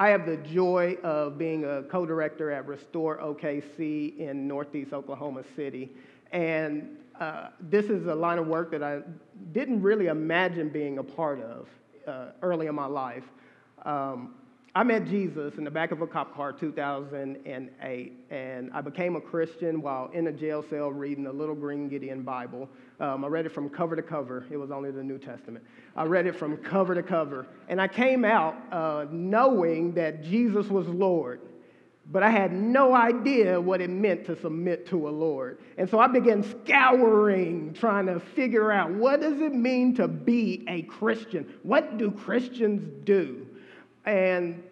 I have the joy of being a co director at Restore OKC in Northeast Oklahoma City. And uh, this is a line of work that I didn't really imagine being a part of uh, early in my life. Um, I met Jesus in the back of a cop car 2008, and I became a Christian while in a jail cell reading the Little Green Gideon Bible. Um, I read it from cover to cover. It was only the New Testament. I read it from cover to cover. And I came out uh, knowing that Jesus was Lord, but I had no idea what it meant to submit to a Lord. And so I began scouring, trying to figure out what does it mean to be a Christian? What do Christians do? And,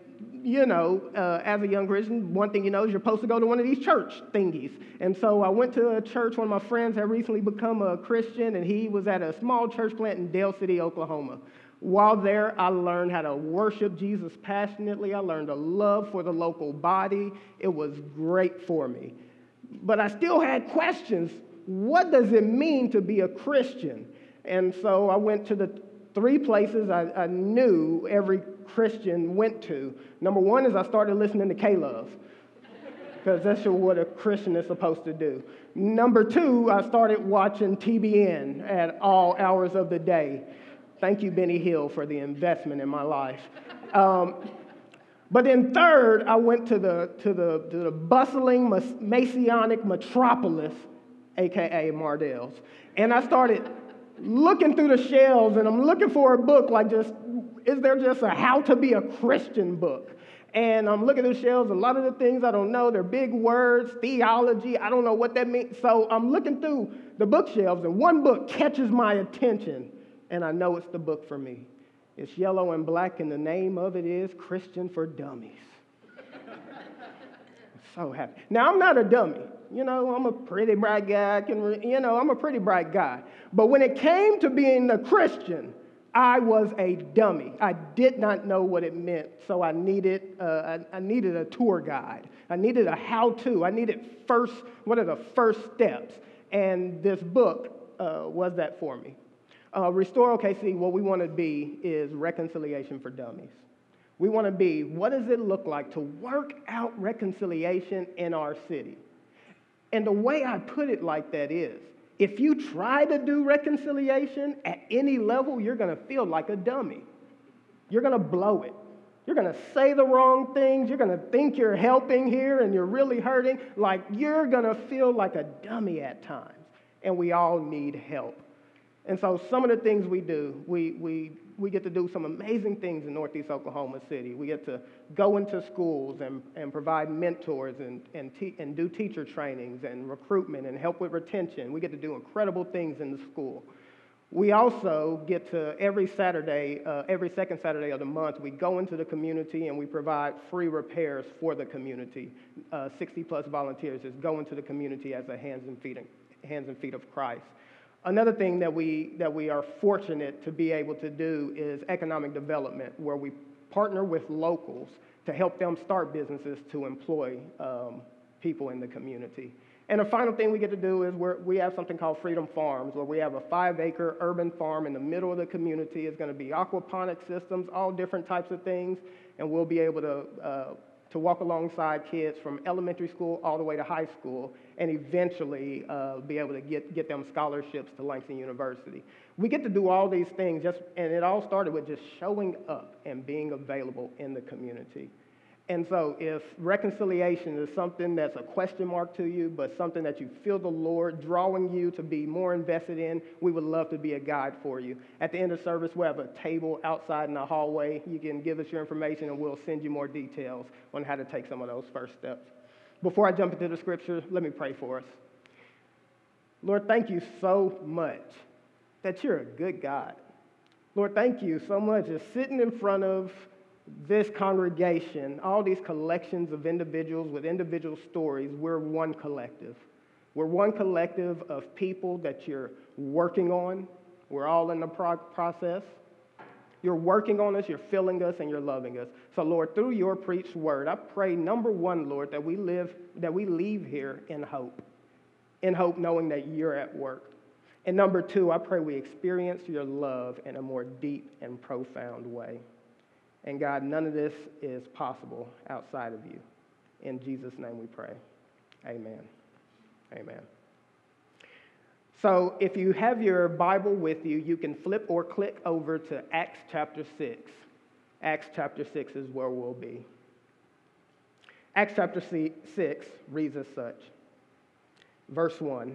you know, uh, as a young Christian, one thing you know is you're supposed to go to one of these church thingies. And so I went to a church. One of my friends had recently become a Christian, and he was at a small church plant in Del City, Oklahoma. While there, I learned how to worship Jesus passionately. I learned a love for the local body. It was great for me. But I still had questions. What does it mean to be a Christian? And so I went to the three places I, I knew every Christian went to. Number one is I started listening to K Love, because that's what a Christian is supposed to do. Number two, I started watching TBN at all hours of the day. Thank you, Benny Hinn, for the investment in my life. Um, but then third, I went to the, to the, to the bustling Masonic metropolis, AKA Mardel's. And I started looking through the shelves and I'm looking for a book like just, is there just a how to be a Christian book? And I'm looking at the shelves, a lot of the things I don't know, they're big words, theology, I don't know what that means. So I'm looking through the bookshelves and one book catches my attention and I know it's the book for me. It's yellow and black and the name of it is Christian for Dummies. so happy. Now, I'm not a dummy. You know, I'm a pretty bright guy. I can, you know, I'm a pretty bright guy. But when it came to being a Christian, I was a dummy. I did not know what it meant, so I needed, uh, I, I, needed a tour guide. I needed a how-to. I needed first, what are the first steps? And this book uh, was that for me. Uh, Restore OKC, what we want to be is reconciliation for dummies. We want to be, what does it look like to work out reconciliation in our city? And the way I put it like that is if you try to do reconciliation at any level, you're going to feel like a dummy. You're going to blow it. You're going to say the wrong things. You're going to think you're helping here and you're really hurting. Like you're going to feel like a dummy at times. And we all need help. And so some of the things we do, we, we, we get to do some amazing things in Northeast Oklahoma City. We get to go into schools and, and provide mentors and, and, te- and do teacher trainings and recruitment and help with retention. We get to do incredible things in the school. We also get to every Saturday, uh, every second Saturday of the month, we go into the community and we provide free repairs for the community. Uh, 60 plus volunteers just go into the community as a hands and feet, hands and feet of Christ. Another thing that we, that we are fortunate to be able to do is economic development, where we partner with locals to help them start businesses to employ um, people in the community. And the final thing we get to do is we have something called Freedom Farms, where we have a five acre urban farm in the middle of the community. It's going to be aquaponic systems, all different types of things, and we'll be able to uh, to walk alongside kids from elementary school all the way to high school and eventually uh, be able to get, get them scholarships to Langston University. We get to do all these things, just, and it all started with just showing up and being available in the community. And so, if reconciliation is something that's a question mark to you, but something that you feel the Lord drawing you to be more invested in, we would love to be a guide for you. At the end of service, we have a table outside in the hallway. You can give us your information, and we'll send you more details on how to take some of those first steps. Before I jump into the scripture, let me pray for us. Lord, thank you so much that you're a good God. Lord, thank you so much just sitting in front of this congregation, all these collections of individuals with individual stories, we're one collective. We're one collective of people that you're working on. We're all in the pro- process. You're working on us, you're filling us, and you're loving us. So, Lord, through your preached word, I pray, number one, Lord, that we live, that we leave here in hope. In hope, knowing that you're at work. And number two, I pray we experience your love in a more deep and profound way. And God, none of this is possible outside of you. In Jesus' name we pray. Amen. Amen. So if you have your Bible with you, you can flip or click over to Acts chapter 6. Acts chapter 6 is where we'll be. Acts chapter 6 reads as such. Verse 1.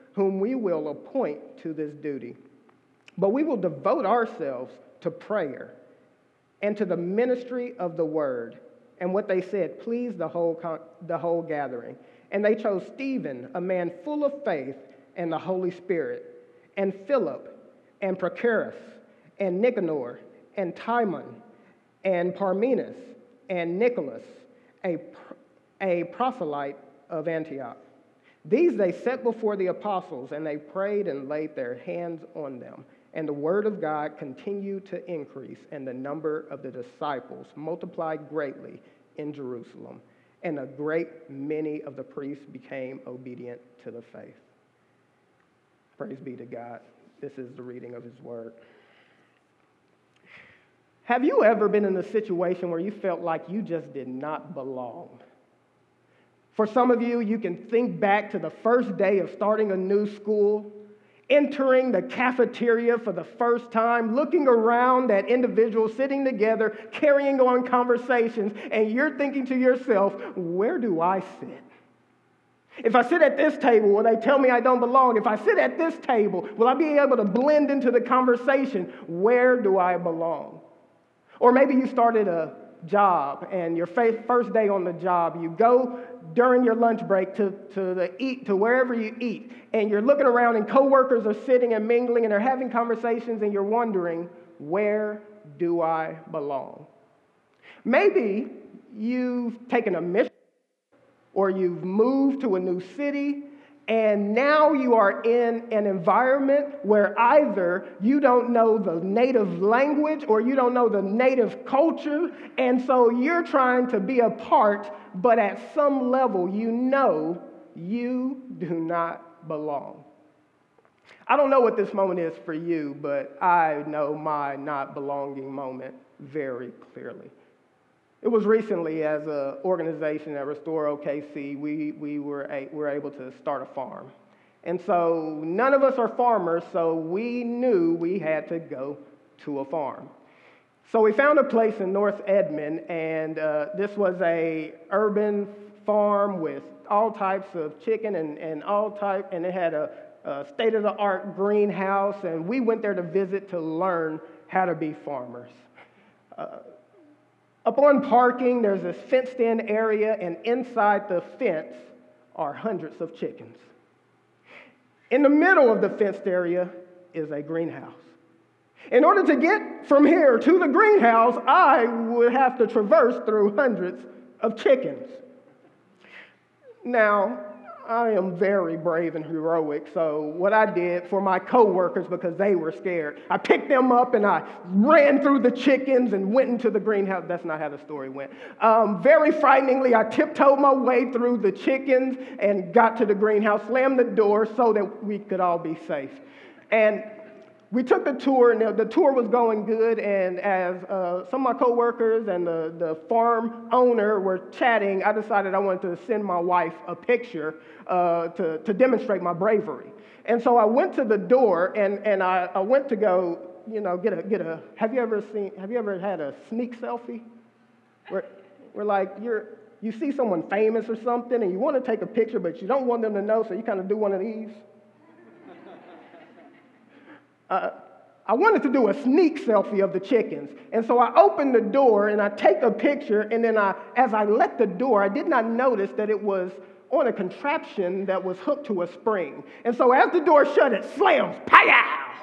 whom we will appoint to this duty. But we will devote ourselves to prayer and to the ministry of the word. And what they said pleased the whole, con- the whole gathering. And they chose Stephen, a man full of faith and the Holy Spirit, and Philip, and Prochorus, and Nicanor, and Timon, and Parmenas, and Nicholas, a, a proselyte of Antioch. These they set before the apostles, and they prayed and laid their hands on them. And the word of God continued to increase, and the number of the disciples multiplied greatly in Jerusalem and a great many of the priests became obedient to the faith. Praise be to God. This is the reading of his word. Have you ever been in a situation where you felt like you just did not belong? For some of you, you can think back to the first day of starting a new school entering the cafeteria for the first time, looking around at individuals sitting together, carrying on conversations, and you're thinking to yourself, where do I sit? If I sit at this table, will they tell me I don't belong? If I sit at this table, will I be able to blend into the conversation? Where do I belong? Or maybe you started a job and your first day on the job, you go during your lunch break to, to the eat to wherever you eat, and you're looking around and coworkers are sitting and mingling and they're having conversations, and you're wondering, where do I belong? Maybe you've taken a mission or you've moved to a new city and now you are in an environment where either you don't know the native language or you don't know the native culture. And so you're trying to be a part, but at some level you know you do not belong. I don't know what this moment is for you, but I know my not belonging moment very clearly. It was recently as an organization at Restore OKC, we, we were, a, were able to start a farm. And so none of us are farmers, so we knew we had to go to a farm. So we found a place in North Edmond, and uh, this was a urban farm with all types of chicken and, and all type, and it had a, a state-of-the-art greenhouse, and we went there to visit to learn how to be farmers. Uh, Upon parking, there's this fenced in area, and inside the fence are hundreds of chickens. In the middle of the fenced area is a greenhouse. In order to get from here to the greenhouse, I would have to traverse through hundreds of chickens. Now, I am very brave and heroic. So what I did for my coworkers because they were scared, I picked them up and I ran through the chickens and went into the greenhouse. That's not how the story went. Um, very frighteningly, I tiptoed my way through the chickens and got to the greenhouse, slammed the door so that we could all be safe. And we took the tour, and the, tour was going good. And as uh, some of my coworkers and the, the farm owner were chatting, I decided I wanted to send my wife a picture uh, to, to demonstrate my bravery. And so I went to the door, and, and I, I went to go, you know, get a, get a. Have you ever seen? Have you ever had a sneak selfie? Where, where like you're, you see someone famous or something, and you want to take a picture, but you don't want them to know, so you kind of do one of these uh, I wanted to do a sneak selfie of the chickens. And so I opened the door and I take a picture. And then I, as I let the door, I did not notice that it was on a contraption that was hooked to a spring. And so as the door shut, it slams, pow!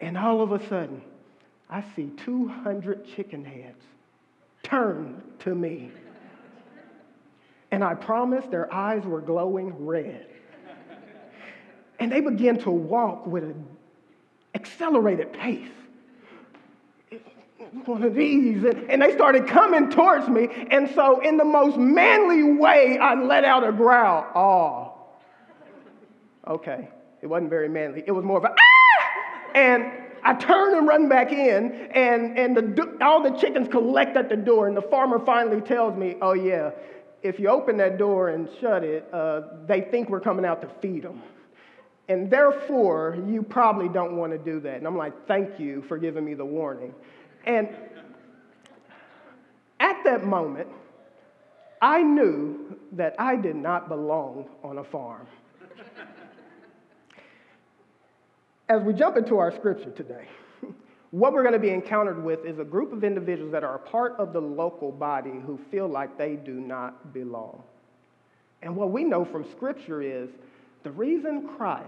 And all of a sudden, I see 200 chicken heads turn to me. And I promise their eyes were glowing red. And they began to walk with an accelerated pace. One of these, and, and they started coming towards me. And so, in the most manly way, I let out a growl. Oh, okay. It wasn't very manly. It was more of a ah! And I turn and run back in, and, and the, all the chickens collect at the door. And the farmer finally tells me, Oh, yeah, if you open that door and shut it, uh, they think we're coming out to feed them. And therefore, you probably don't want to do that. And I'm like, Thank you for giving me the warning. And at that moment, I knew that I did not belong on a farm. As we jump into our scripture today, what we're going to be encountered with is a group of individuals that are a part of the local body who feel like they do not belong. And what we know from scripture is the reason Christ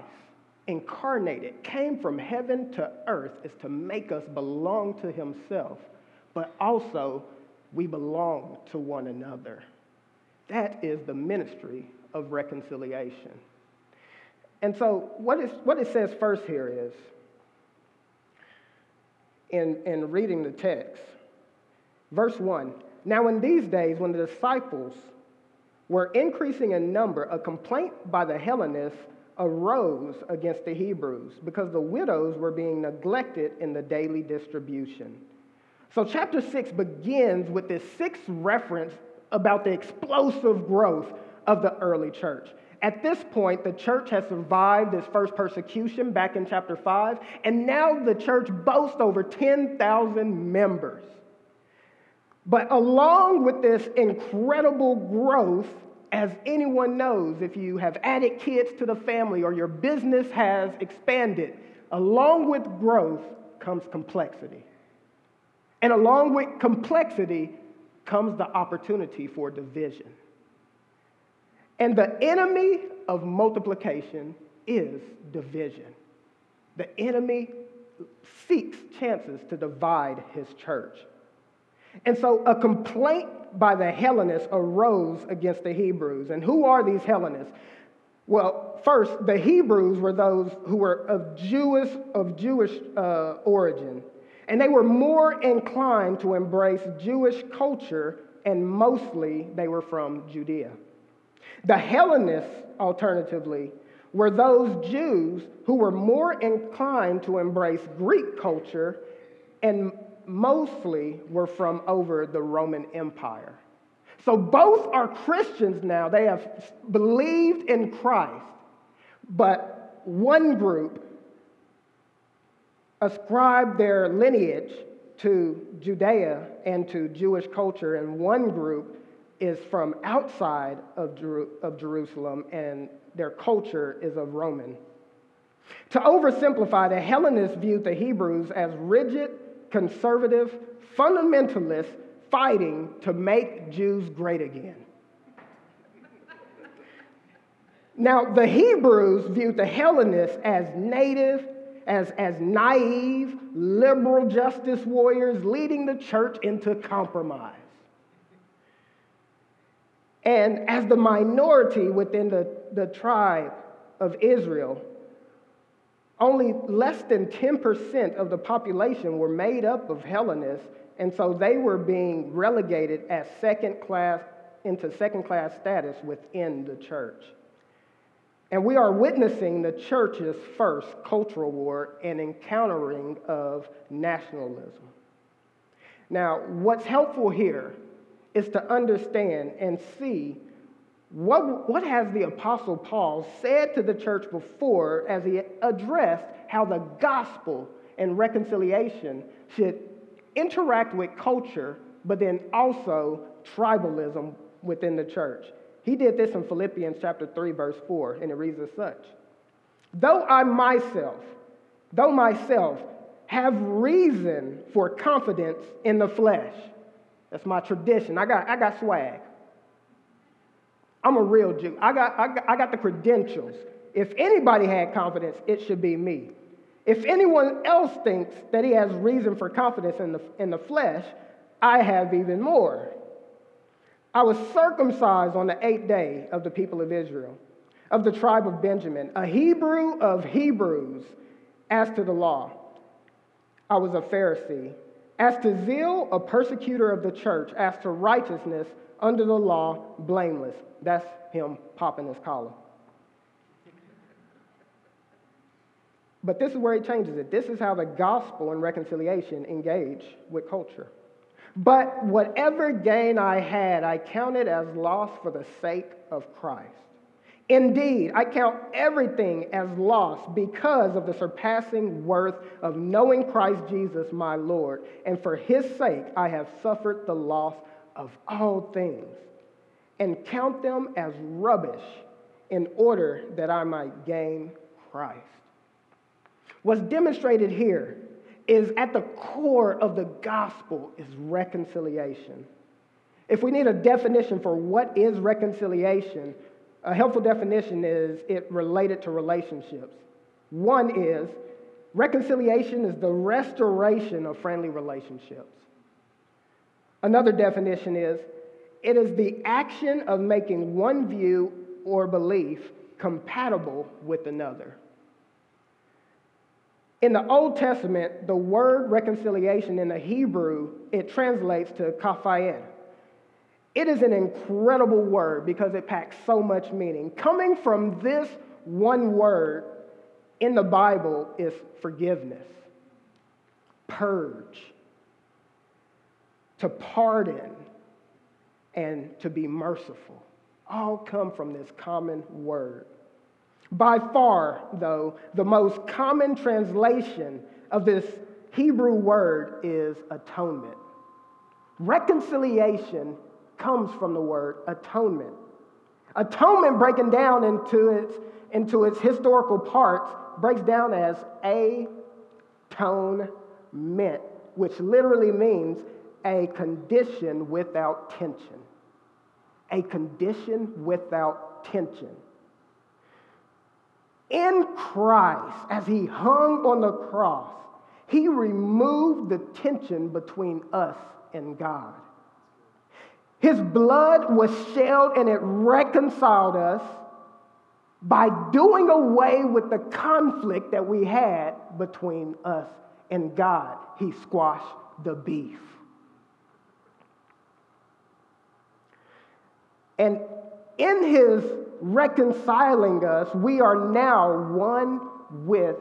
incarnated came from heaven to earth is to make us belong to himself, but also we belong to one another. That is the ministry of reconciliation. And so, what, is, what it says first here is in, in reading the text, verse 1 Now, in these days, when the disciples were increasing in number, a complaint by the Hellenists arose against the Hebrews because the widows were being neglected in the daily distribution. So, chapter 6 begins with this sixth reference about the explosive growth of the early church. At this point, the church has survived its first persecution back in chapter 5, and now the church boasts over 10,000 members. But along with this incredible growth, as anyone knows, if you have added kids to the family or your business has expanded, along with growth comes complexity. And along with complexity comes the opportunity for division. And the enemy of multiplication is division. The enemy seeks chances to divide his church. And so a complaint by the Hellenists arose against the Hebrews. And who are these Hellenists? Well, first, the Hebrews were those who were of Jewish, of Jewish uh, origin. And they were more inclined to embrace Jewish culture, and mostly they were from Judea. The Hellenists, alternatively, were those Jews who were more inclined to embrace Greek culture and mostly were from over the Roman Empire. So both are Christians now. They have believed in Christ, but one group ascribed their lineage to Judea and to Jewish culture, and one group is from outside of, of Jerusalem and their culture is of Roman. To oversimplify, the Hellenists viewed the Hebrews as rigid, conservative, fundamentalists fighting to make Jews great again. Now, the Hebrews viewed the Hellenists as native, as, as naive, liberal justice warriors leading the church into compromise. And as the minority within the, the tribe of Israel, only less than 10% of the population were made up of Hellenists, and so they were being relegated as second class into second class status within the church. And we are witnessing the church's first cultural war and encountering of nationalism. Now, what's helpful here is to understand and see what, what has the Apostle Paul said to the church before as he addressed how the gospel and reconciliation should interact with culture, but then also tribalism within the church. He did this in Philippians chapter 3, verse 4, and it reads as such Though I myself, though myself have reason for confidence in the flesh, that's my tradition. I got, I got swag. I'm a real Jew. I got, I, got, I got the credentials. If anybody had confidence, it should be me. If anyone else thinks that he has reason for confidence in the, in the flesh, I have even more. I was circumcised on the eighth day of the people of Israel, of the tribe of Benjamin, a Hebrew of Hebrews, as to the law. I was a Pharisee. As to zeal, a persecutor of the church. As to righteousness, under the law, blameless. That's him popping his collar. But this is where he changes it. This is how the gospel and reconciliation engage with culture. But whatever gain I had, I counted as loss for the sake of Christ. Indeed, I count everything as loss because of the surpassing worth of knowing Christ Jesus my Lord, and for his sake I have suffered the loss of all things, and count them as rubbish in order that I might gain Christ. What's demonstrated here is at the core of the gospel is reconciliation. If we need a definition for what is reconciliation, a helpful definition is it related to relationships. One is reconciliation is the restoration of friendly relationships. Another definition is it is the action of making one view or belief compatible with another. In the Old Testament, the word reconciliation in the Hebrew, it translates to kaphaen. It is an incredible word because it packs so much meaning. Coming from this one word in the Bible is forgiveness, purge, to pardon, and to be merciful. All come from this common word. By far, though, the most common translation of this Hebrew word is atonement. Reconciliation comes from the word atonement. Atonement, breaking down into its, into its historical parts, breaks down as a tone meant, which literally means a condition without tension. A condition without tension in Christ, as he hung on the cross, he removed the tension between us and God. His blood was shed and it reconciled us by doing away with the conflict that we had between us and God. He squashed the beef. And in his reconciling us, we are now one with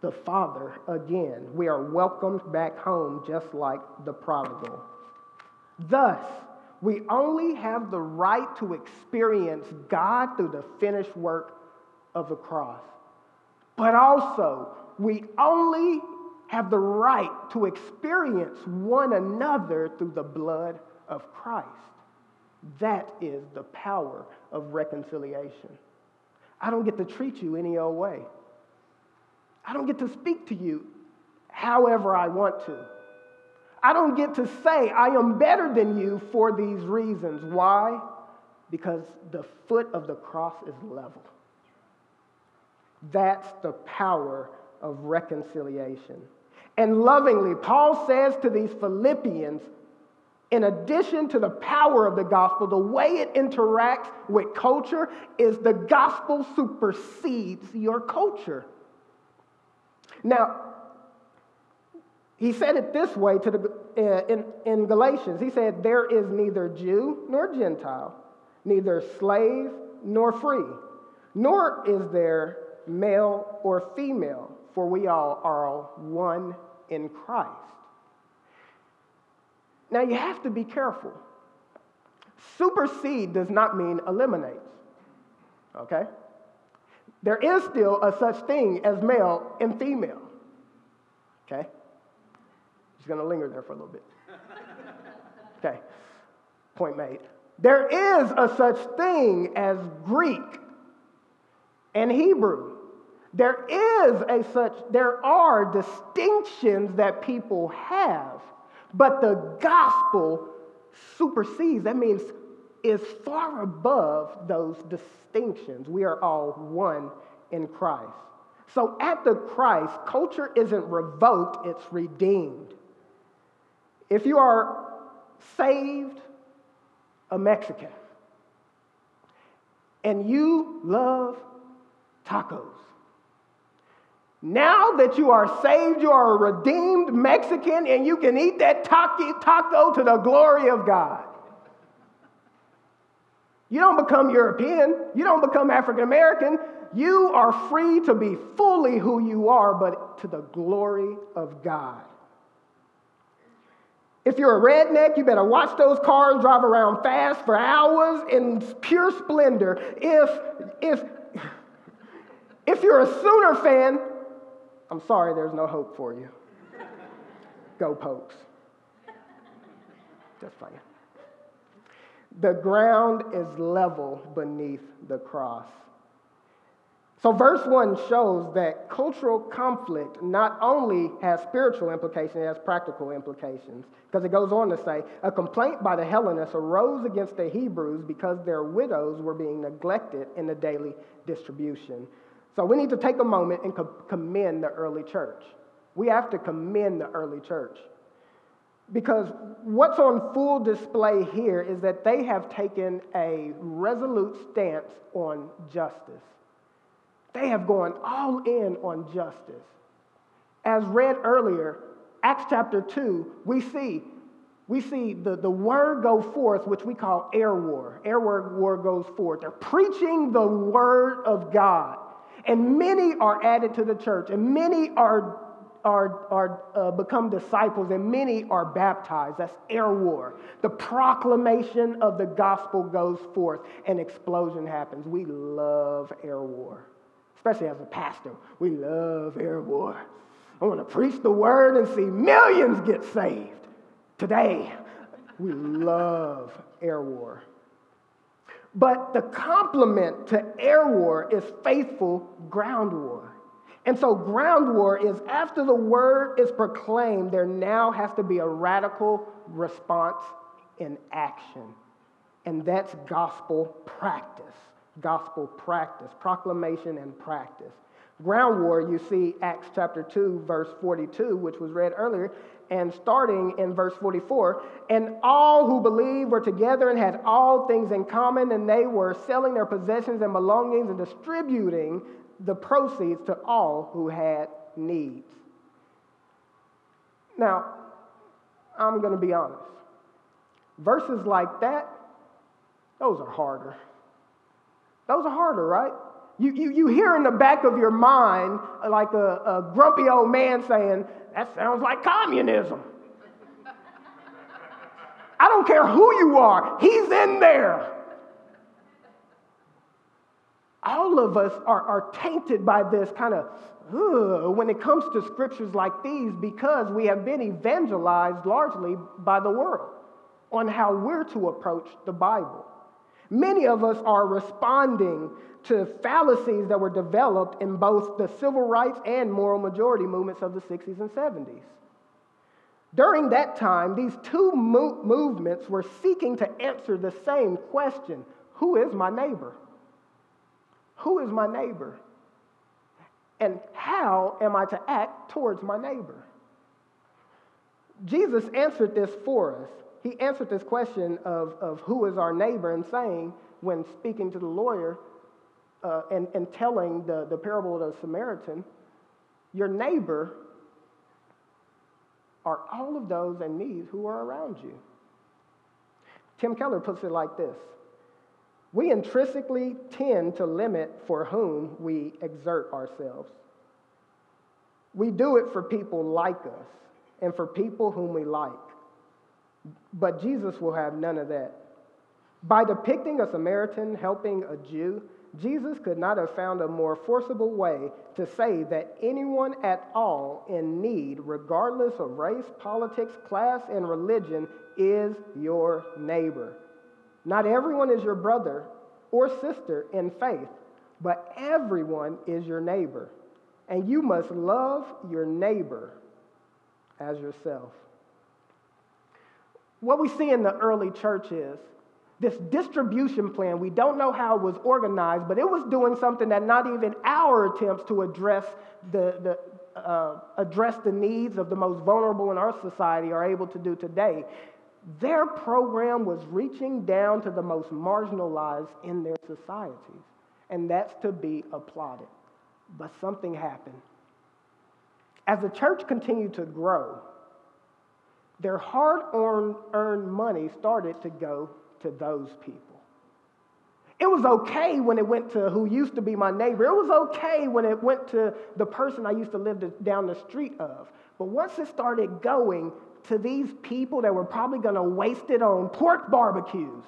the Father again. We are welcomed back home just like the prodigal. Thus, we only have the right to experience God through the finished work of the cross. But also, we only have the right to experience one another through the blood of Christ. That is the power of reconciliation. I don't get to treat you any old way. I don't get to speak to you however I want to. I don't get to say I am better than you for these reasons. Why? Because the foot of the cross is level. That's the power of reconciliation. And lovingly, Paul says to these Philippians, in addition to the power of the gospel, the way it interacts with culture is the gospel supersedes your culture. Now, he said it this way to the, uh, in, in Galatians. He said, There is neither Jew nor Gentile, neither slave nor free, nor is there male or female, for we all are one in Christ. Now you have to be careful. Supersede does not mean eliminate. Okay? There is still a such thing as male and female. Okay? Just gonna linger there for a little bit. Okay. Point made. There is a such thing as Greek and Hebrew. There is a such, there are distinctions that people have but the gospel supersedes, that means is far above those distinctions. We are all one in Christ. So at the Christ, culture isn't revoked, it's redeemed. If you are saved, a Mexican, and you love tacos, now that you are saved, you are a redeemed Mexican, and you can eat that taco to the glory of God. You don't become European, you don't become African American. You are free to be fully who you are, but to the glory of God. If you're a redneck, you better watch those cars drive around fast for hours in pure splendor. If, if, if you're a Sooner fan, I'm sorry, there's no hope for you. Go Pokes. Just fine. The ground is level beneath the cross. So, verse 1 shows that cultural conflict not only has spiritual implications, it has practical implications. Because it goes on to say, a complaint by the Hellenists arose against the Hebrews because their widows were being neglected in the daily distribution. So, we need to take a moment and commend the early church. We have to commend the early church. Because what's on full display here is that they have taken a resolute stance on justice. They have gone all in on justice. As read earlier, Acts chapter 2, we see we see the, the word go forth, which we call air war. Air war, war goes forth. They're preaching the word of God. And many are added to the church, and many are are, are uh, become disciples and many are baptized. That's air war. The proclamation of the gospel goes forth and explosion happens. We love air war, especially as a pastor. We love air war. I want to preach the word and see millions get saved. Today, we love air war. But the complement to air war is faithful ground war. And so, ground war is after the word is proclaimed, there now has to be a radical response in action. And that's gospel practice. Gospel practice, proclamation and practice. Ground war, you see Acts chapter 2, verse 42, which was read earlier, and starting in verse 44. And all who believed were together and had all things in common, and they were selling their possessions and belongings and distributing the proceeds to all who had needs. Now, I'm going to be honest. Verses like that, those are harder. Those are harder, right? You, you, you hear in the back of your mind like a, a grumpy old man saying, That sounds like communism. I don't care who you are, he's in there all of us are, are tainted by this kind of when it comes to scriptures like these because we have been evangelized largely by the world on how we're to approach the Bible. Many of us are responding to fallacies that were developed in both the civil rights and moral majority movements of the 60s and 70s. During that time, these two mo- movements were seeking to answer the same question Who is my neighbor? Who is my neighbor? And how am I to act towards my neighbor? Jesus answered this for us. He answered this question of, of who is our neighbor and saying, when speaking to the lawyer uh, and, and telling the, the parable of the Samaritan, your neighbor are all of those in need who are around you. Tim Keller puts it like this we intrinsically tend to limit for whom we exert ourselves. We do it for people like us and for people whom we like. But Jesus will have none of that. By depicting a Samaritan helping a Jew, Jesus could not have found a more forcible way to say that anyone at all in need, regardless of race, politics, class, and religion, is your neighbor. Not everyone is your brother or sister in faith, but everyone is your neighbor. And you must love your neighbor as yourself. What we see in the early church is this distribution plan. We don't know how it was organized, but it was doing something that not even our attempts to address the, the, uh, address the needs of the most vulnerable in our society are able to do today. Their program was reaching down to the most marginalized in their societies, and that's to be applauded. But something happened. As the church continued to grow, their hard earned money started to go to those people. It was okay when it went to who used to be my neighbor. It was okay when it went to the person I used to live down the street of. But once it started going to these people that were probably going to waste it on pork barbecues,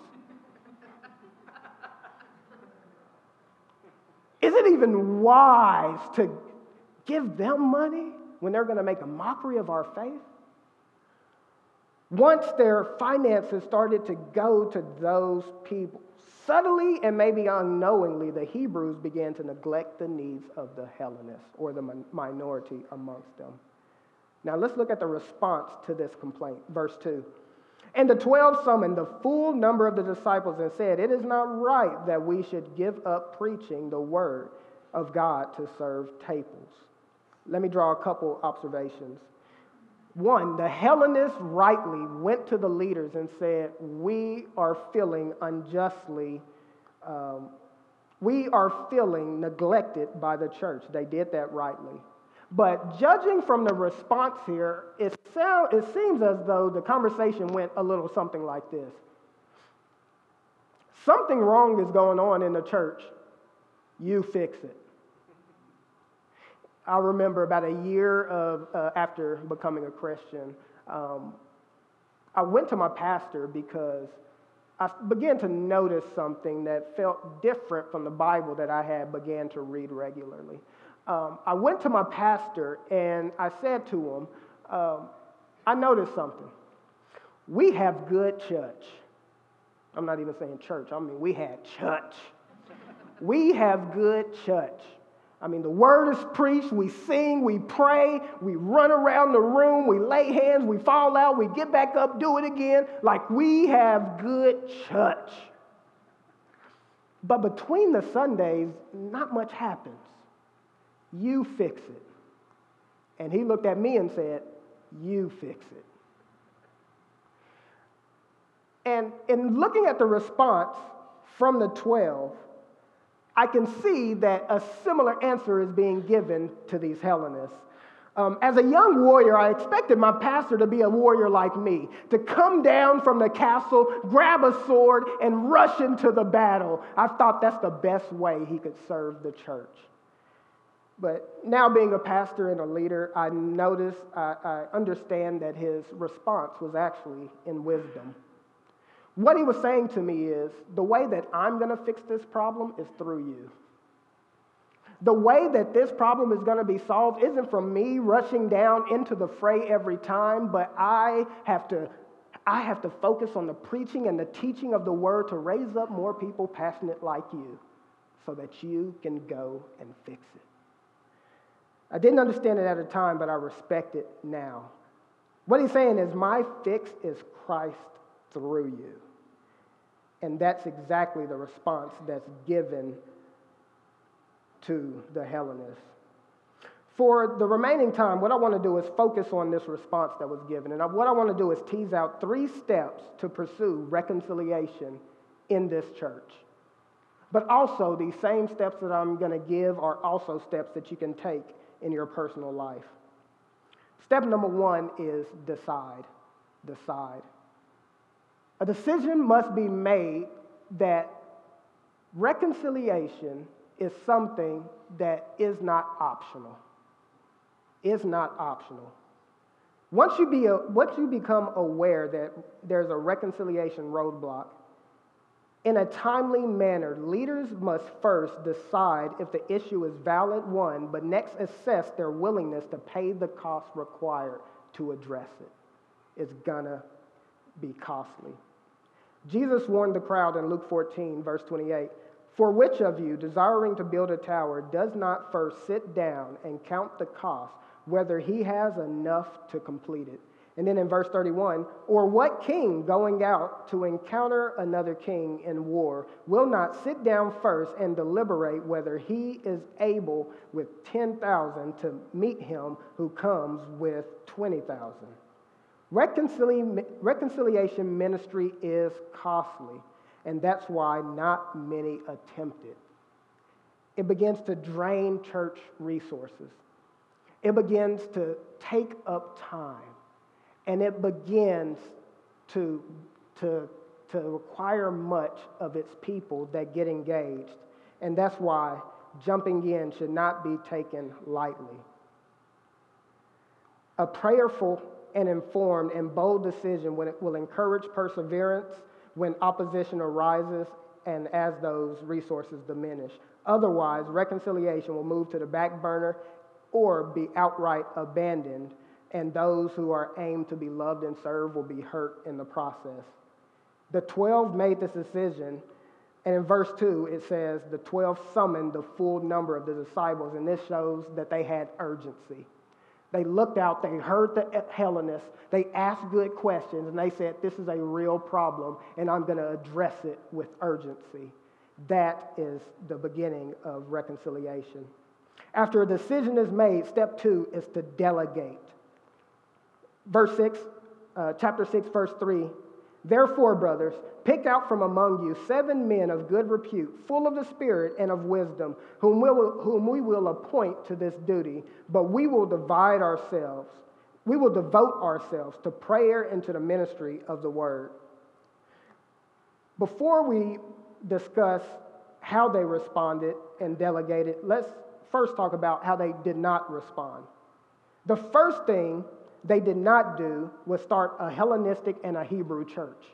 is it even wise to give them money when they're going to make a mockery of our faith? Once their finances started to go to those people, subtly and maybe unknowingly, the Hebrews began to neglect the needs of the Hellenists or the minority amongst them. Now let's look at the response to this complaint. Verse 2. And the twelve summoned the full number of the disciples and said, It is not right that we should give up preaching the word of God to serve tables. Let me draw a couple observations. One, the Hellenists rightly went to the leaders and said, We are feeling unjustly, um, we are feeling neglected by the church. They did that rightly. But judging from the response here, it, sound, it seems as though the conversation went a little something like this Something wrong is going on in the church. You fix it. I remember about a year of, uh, after becoming a Christian, um, I went to my pastor because I began to notice something that felt different from the Bible that I had began to read regularly. Um, I went to my pastor and I said to him, um, I noticed something. We have good church. I'm not even saying church, I mean, we had church. we have good church. I mean, the word is preached, we sing, we pray, we run around the room, we lay hands, we fall out, we get back up, do it again, like we have good church. But between the Sundays, not much happens. You fix it. And he looked at me and said, You fix it. And in looking at the response from the 12, I can see that a similar answer is being given to these Hellenists. Um, as a young warrior, I expected my pastor to be a warrior like me, to come down from the castle, grab a sword, and rush into the battle. I thought that's the best way he could serve the church. But now, being a pastor and a leader, I notice, I, I understand that his response was actually in wisdom. What he was saying to me is the way that I'm going to fix this problem is through you. The way that this problem is going to be solved isn't from me rushing down into the fray every time, but I have to I have to focus on the preaching and the teaching of the word to raise up more people passionate like you so that you can go and fix it. I didn't understand it at the time, but I respect it now. What he's saying is, my fix is Christ through you. And that's exactly the response that's given to the Hellenists. For the remaining time, what I want to do is focus on this response that was given. And what I want to do is tease out three steps to pursue reconciliation in this church. But also, these same steps that I'm going to give are also steps that you can take in your personal life. Step number one is decide. Decide. A decision must be made that reconciliation is something that is not optional. Is not optional. Once you, be a, once you become aware that there's a reconciliation roadblock, in a timely manner, leaders must first decide if the issue is valid, one, but next assess their willingness to pay the cost required to address it. It's gonna be costly. Jesus warned the crowd in Luke 14, verse 28 For which of you, desiring to build a tower, does not first sit down and count the cost, whether he has enough to complete it? And then in verse 31, or what king going out to encounter another king in war will not sit down first and deliberate whether he is able with 10,000 to meet him who comes with 20,000? Reconciliation ministry is costly, and that's why not many attempt it. It begins to drain church resources, it begins to take up time and it begins to, to, to require much of its people that get engaged. And that's why jumping in should not be taken lightly. A prayerful and informed and bold decision will encourage perseverance when opposition arises and as those resources diminish. Otherwise, reconciliation will move to the back burner or be outright abandoned and those who are aimed to be loved and served will be hurt in the process. The 12 made this decision, and in verse 2, it says, The 12 summoned the full number of the disciples, and this shows that they had urgency. They looked out, they heard the Hellenists, they asked good questions, and they said, This is a real problem, and I'm going to address it with urgency. That is the beginning of reconciliation. After a decision is made, step two is to delegate. Verse 6, uh, chapter 6, verse 3. Therefore, brothers, pick out from among you seven men of good repute, full of the Spirit and of wisdom, whom, will, whom we will appoint to this duty, but we will divide ourselves. We will devote ourselves to prayer and to the ministry of the word. Before we discuss how they responded and delegated, let's first talk about how they did not respond. The first thing they did not do was start a Hellenistic and a Hebrew church.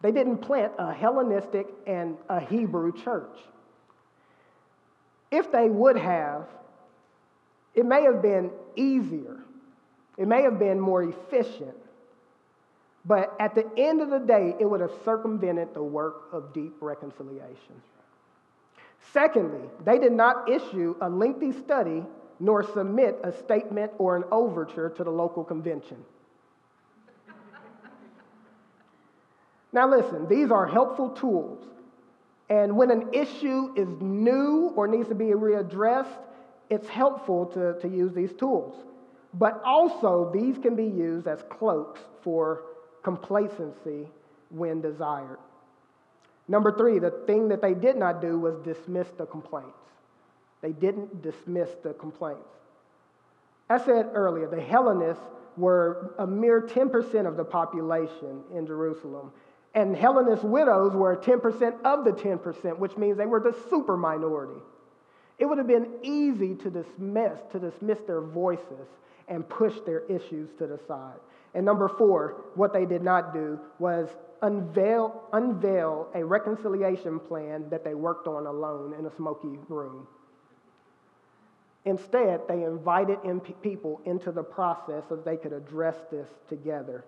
They didn't plant a Hellenistic and a Hebrew church. If they would have, it may have been easier, it may have been more efficient, but at the end of the day, it would have circumvented the work of deep reconciliation. Secondly, they did not issue a lengthy study nor submit a statement or an overture to the local convention. now, listen, these are helpful tools. And when an issue is new or needs to be readdressed, it's helpful to, to use these tools. But also, these can be used as cloaks for complacency when desired. Number three, the thing that they did not do was dismiss the complaints. They didn't dismiss the complaints. I said earlier, the Hellenists were a mere 10% of the population in Jerusalem. And Hellenist widows were 10% of the 10%, which means they were the super minority. It would have been easy to dismiss, to dismiss their voices and push their issues to the side. And number four, what they did not do was unveil, unveil a reconciliation plan that they worked on alone in a smoky room. Instead, they invited in people into the process so they could address this together.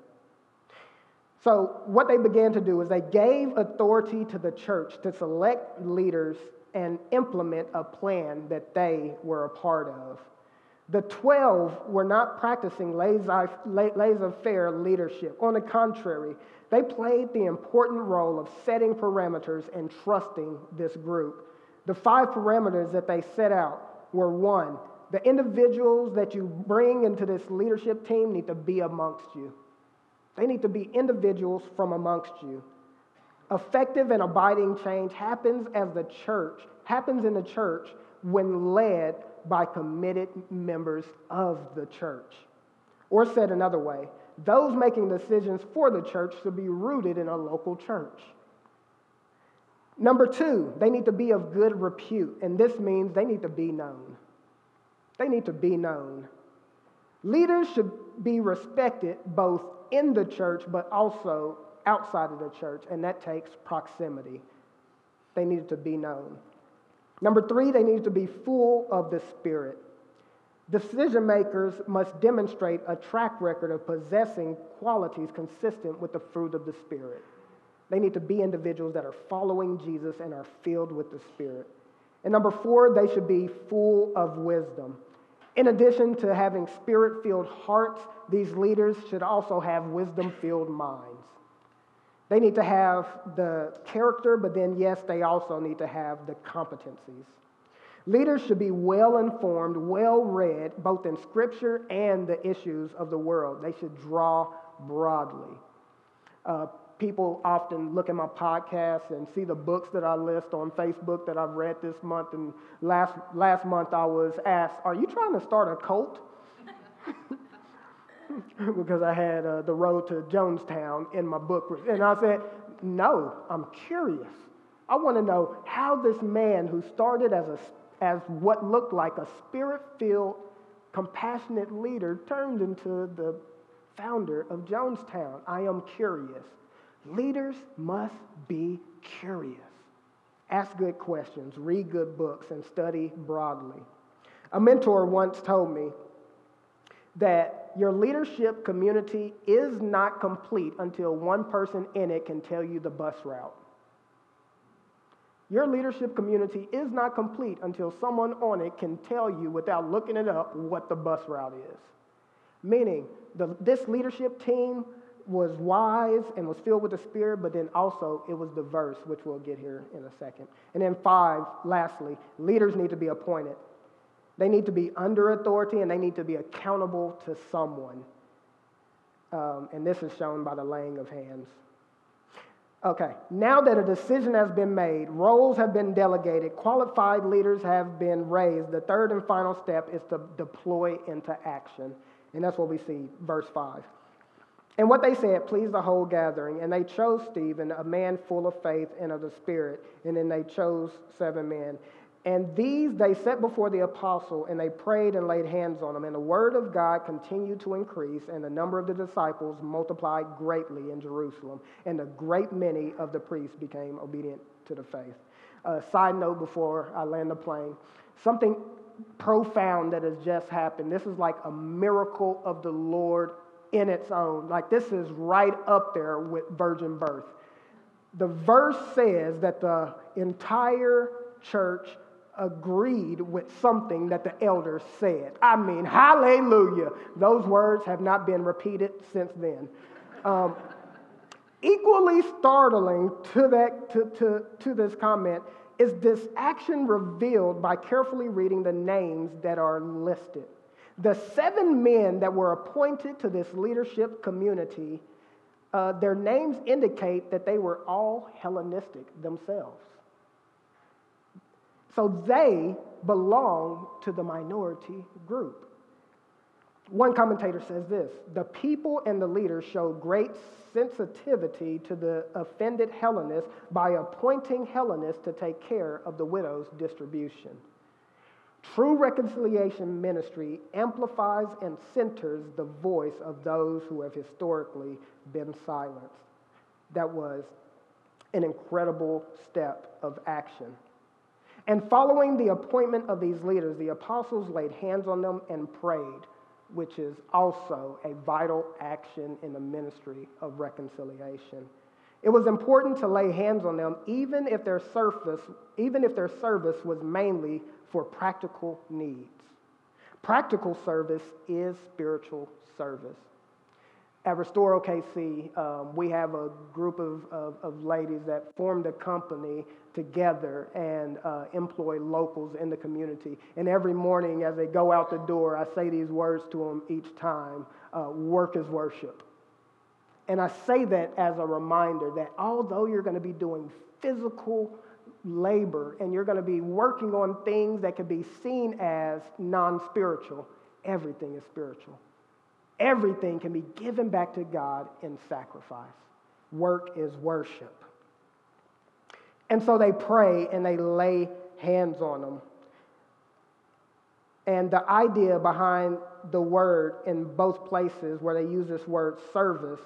So, what they began to do is they gave authority to the church to select leaders and implement a plan that they were a part of. The 12 were not practicing laissez faire leadership. On the contrary, they played the important role of setting parameters and trusting this group. The five parameters that they set out were one. The individuals that you bring into this leadership team need to be amongst you. They need to be individuals from amongst you. Effective and abiding change happens as the church, happens in the church when led by committed members of the church. Or said another way, those making decisions for the church should be rooted in a local church. Number two, they need to be of good repute, and this means they need to be known. They need to be known. Leaders should be respected both in the church but also outside of the church, and that takes proximity. They need to be known. Number three, they need to be full of the Spirit. Decision makers must demonstrate a track record of possessing qualities consistent with the fruit of the Spirit. They need to be individuals that are following Jesus and are filled with the Spirit. And number four, they should be full of wisdom. In addition to having spirit filled hearts, these leaders should also have wisdom filled minds. They need to have the character, but then, yes, they also need to have the competencies. Leaders should be well informed, well read, both in Scripture and the issues of the world. They should draw broadly. Uh, people often look at my podcast and see the books that I list on Facebook that I've read this month. And last, last month I was asked, Are you trying to start a cult? because I had uh, The Road to Jonestown in my book. And I said, No, I'm curious. I want to know how this man who started as, a, as what looked like a spirit filled, compassionate leader turned into the founder of Jonestown. I am curious. Leaders must be curious. Ask good questions, read good books, and study broadly. A mentor once told me that your leadership community is not complete until one person in it can tell you the bus route. Your leadership community is not complete until someone on it can tell you without looking it up what the bus route is. Meaning, the, this leadership team was wise and was filled with the Spirit, but then also it was diverse, which we'll get here in a second. And then, five, lastly, leaders need to be appointed. They need to be under authority and they need to be accountable to someone. Um, and this is shown by the laying of hands. Okay, now that a decision has been made, roles have been delegated, qualified leaders have been raised, the third and final step is to deploy into action. And that's what we see, verse 5. And what they said pleased the whole gathering, and they chose Stephen, a man full of faith and of the Spirit, and then they chose seven men. And these they set before the apostle, and they prayed and laid hands on them. And the word of God continued to increase, and the number of the disciples multiplied greatly in Jerusalem. And a great many of the priests became obedient to the faith. Uh, side note before I land the plane something profound that has just happened. This is like a miracle of the Lord in its own. Like this is right up there with virgin birth. The verse says that the entire church agreed with something that the elders said. I mean, hallelujah. Those words have not been repeated since then. Um, equally startling to, that, to, to, to this comment is this action revealed by carefully reading the names that are listed. The seven men that were appointed to this leadership community, uh, their names indicate that they were all Hellenistic themselves. So they belong to the minority group. One commentator says this the people and the leaders showed great sensitivity to the offended Hellenists by appointing Hellenists to take care of the widow's distribution. True reconciliation ministry amplifies and centers the voice of those who have historically been silenced. That was an incredible step of action. And following the appointment of these leaders, the apostles laid hands on them and prayed, which is also a vital action in the ministry of reconciliation. It was important to lay hands on them even if their surface, even if their service was mainly for practical needs. Practical service is spiritual service. At Restore OKC, um, we have a group of, of, of, ladies that formed a company together and uh, employ locals in the community. And every morning as they go out the door, I say these words to them each time uh, work is worship. And I say that as a reminder that although you're going to be doing physical labor and you're going to be working on things that can be seen as non spiritual, everything is spiritual. Everything can be given back to God in sacrifice. Work is worship. And so they pray and they lay hands on them. And the idea behind the word in both places where they use this word service,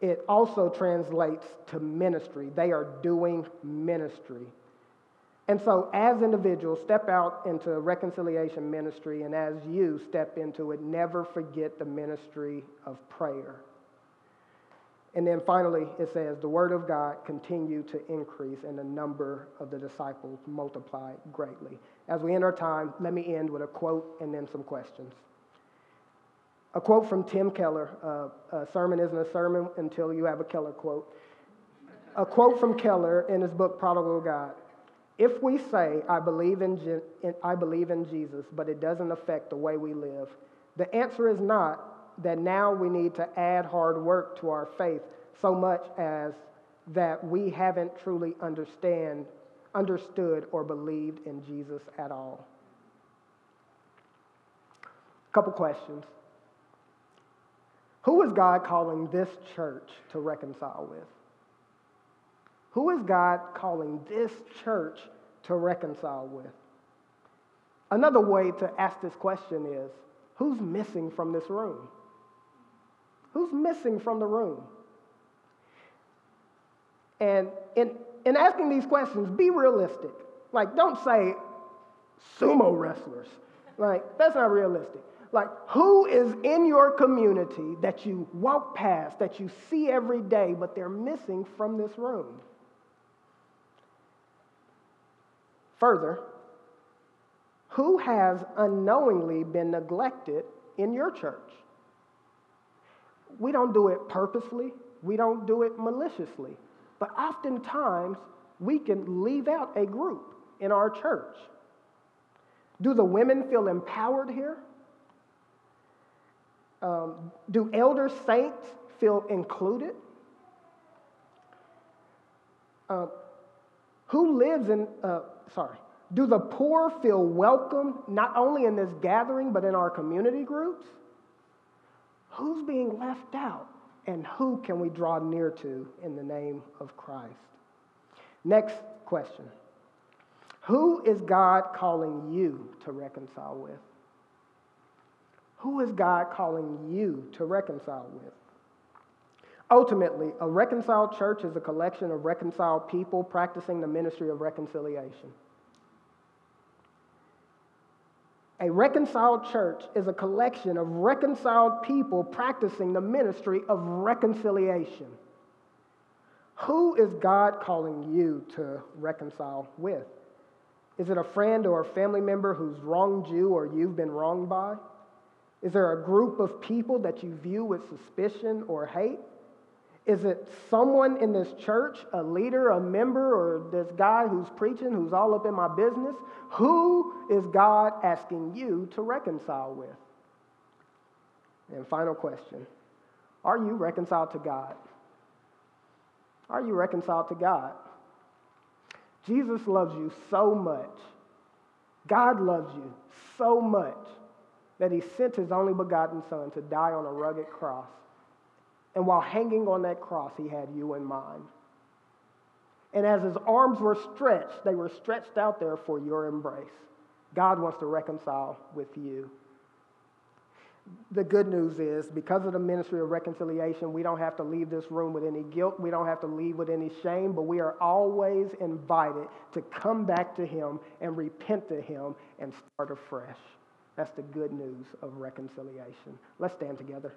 it also translates to ministry. They are doing ministry. And so, as individuals, step out into reconciliation ministry, and as you step into it, never forget the ministry of prayer. And then finally, it says, the word of God continued to increase and the number of the disciples multiplied greatly. As we end our time, let me end with a quote and then some questions. A quote from Tim Keller uh, a sermon isn't a sermon until you have a Keller quote. A quote from Keller in his book, Prodigal God. If we say, I believe in, I believe in Jesus, but it doesn't affect the way we live, the answer is not that now we need to add hard work to our faith so much as that we haven't truly understand, understood or believed in Jesus at all. Couple questions. Who is God calling this church to reconcile with? Who is God calling this church to reconcile with? Another way to ask this question is who's missing from this room? Who's missing from the room? And in, in asking these questions, be realistic. Like, don't say sumo wrestlers. Like, that's not realistic. Like, who is in your community that you walk past, that you see every day, but they're missing from this room? Further, who has unknowingly been neglected in your church? We don't do it purposely, we don't do it maliciously, but oftentimes we can leave out a group in our church. Do the women feel empowered here? Um, do elder saints feel included? Uh, who lives in, uh, sorry, do the poor feel welcome not only in this gathering but in our community groups? Who's being left out? And who can we draw near to in the name of Christ? Next question Who is God calling you to reconcile with? Who is God calling you to reconcile with? Ultimately, a reconciled church is a collection of reconciled people practicing the ministry of reconciliation. A reconciled church is a collection of reconciled people practicing the ministry of reconciliation. Who is God calling you to reconcile with? Is it a friend or a family member who's wronged you or you've been wronged by? Is there a group of people that you view with suspicion or hate? Is it someone in this church, a leader, a member, or this guy who's preaching, who's all up in my business? Who is God asking you to reconcile with? And final question Are you reconciled to God? Are you reconciled to God? Jesus loves you so much. God loves you so much that he sent his only begotten Son to die on a rugged cross and while hanging on that cross, he had you in mind. And as his arms were stretched, they were stretched out there for your embrace. God wants to reconcile with you. The good news is, because of the ministry of reconciliation, we don't have to leave this room with any guilt. We don't have to leave with any shame, but we are always invited to come back to Him and repent to Him and start afresh. That's the good news of reconciliation. Let's stand together.